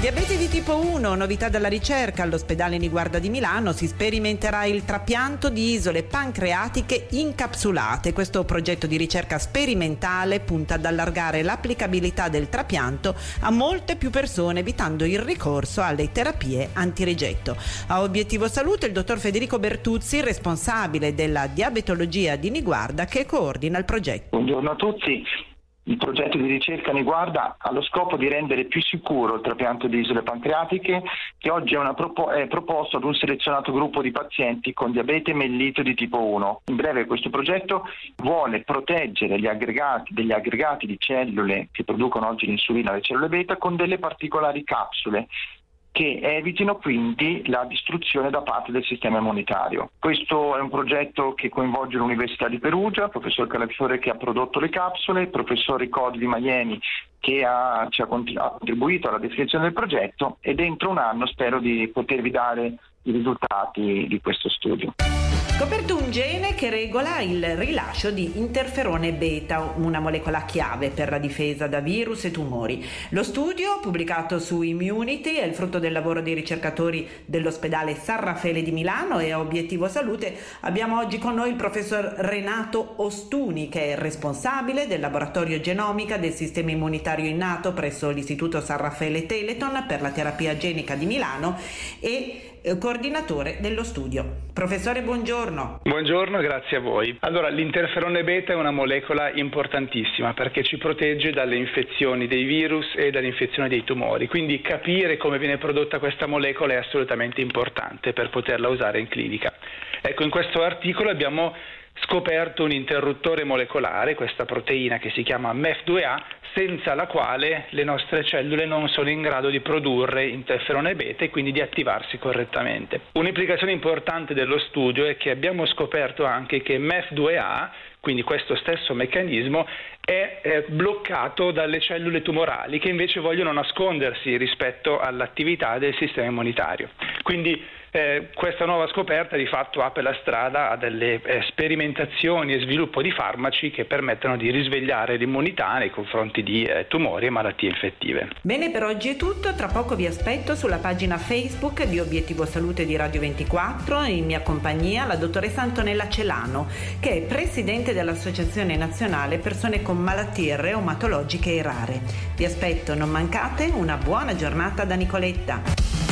Diabete di tipo 1, novità dalla ricerca, all'ospedale Niguarda di Milano si sperimenterà il trapianto di isole pancreatiche incapsulate. Questo progetto di ricerca sperimentale punta ad allargare l'applicabilità del trapianto a molte più persone, evitando il ricorso alle terapie antirigetto. A obiettivo salute il dottor Federico Bertuzzi, responsabile della diabetologia di Niguarda, che coordina il progetto. Buongiorno a tutti. Il progetto di ricerca Niguarda ha lo scopo di rendere più sicuro il trapianto di isole pancreatiche che oggi è, propo- è, proposto ad un selezionato gruppo di pazienti con diabete mellito di tipo 1. In breve questo progetto vuole proteggere gli aggregati, degli aggregati di cellule che producono oggi l'insulina, le cellule beta, con delle particolari capsule che evitino quindi la distruzione da parte del sistema immunitario. Questo è un progetto che coinvolge l'Università di Perugia, il professor Calafiore che ha prodotto le capsule, il professor Ricodi di Miami che ha, ci ha contribuito alla definizione del progetto e dentro un anno spero di potervi dare i risultati di questo studio. Scoperto un gene che regola il rilascio di interferone beta, una molecola chiave per la difesa da virus e tumori. Lo studio, pubblicato su Immunity, è il frutto del lavoro dei ricercatori dell'ospedale San Raffaele di Milano e a Obiettivo Salute abbiamo oggi con noi il professor Renato Ostuni, che è responsabile del laboratorio genomica del sistema immunitario innato presso l'Istituto San Raffaele Teleton per la terapia genica di Milano e eh, coordinatore dello studio. Professore, buongiorno. Buongiorno, grazie a voi. Allora, l'interferone beta è una molecola importantissima perché ci protegge dalle infezioni dei virus e dalle infezioni dei tumori, quindi capire come viene prodotta questa molecola è assolutamente importante per poterla usare in clinica. Ecco, in questo articolo abbiamo scoperto un interruttore molecolare, questa proteina che si chiama MEF2A, senza la quale le nostre cellule non sono in grado di produrre interferone beta e quindi di attivarsi correttamente. Un'implicazione importante dello studio è che abbiamo scoperto anche che MEF2A, quindi questo stesso meccanismo, è bloccato dalle cellule tumorali che invece vogliono nascondersi rispetto all'attività del sistema immunitario. Quindi eh, questa nuova scoperta di fatto apre la strada a delle eh, sperimentazioni e sviluppo di farmaci che permettono di risvegliare l'immunità nei confronti di eh, tumori e malattie infettive. Bene, per oggi è tutto. Tra poco vi aspetto sulla pagina Facebook di Obiettivo Salute di Radio 24 in mia compagnia la dottoressa Antonella Celano, che è presidente dell'Associazione Nazionale Persone con Malattie Reumatologiche e Rare. Vi aspetto, non mancate, una buona giornata da Nicoletta.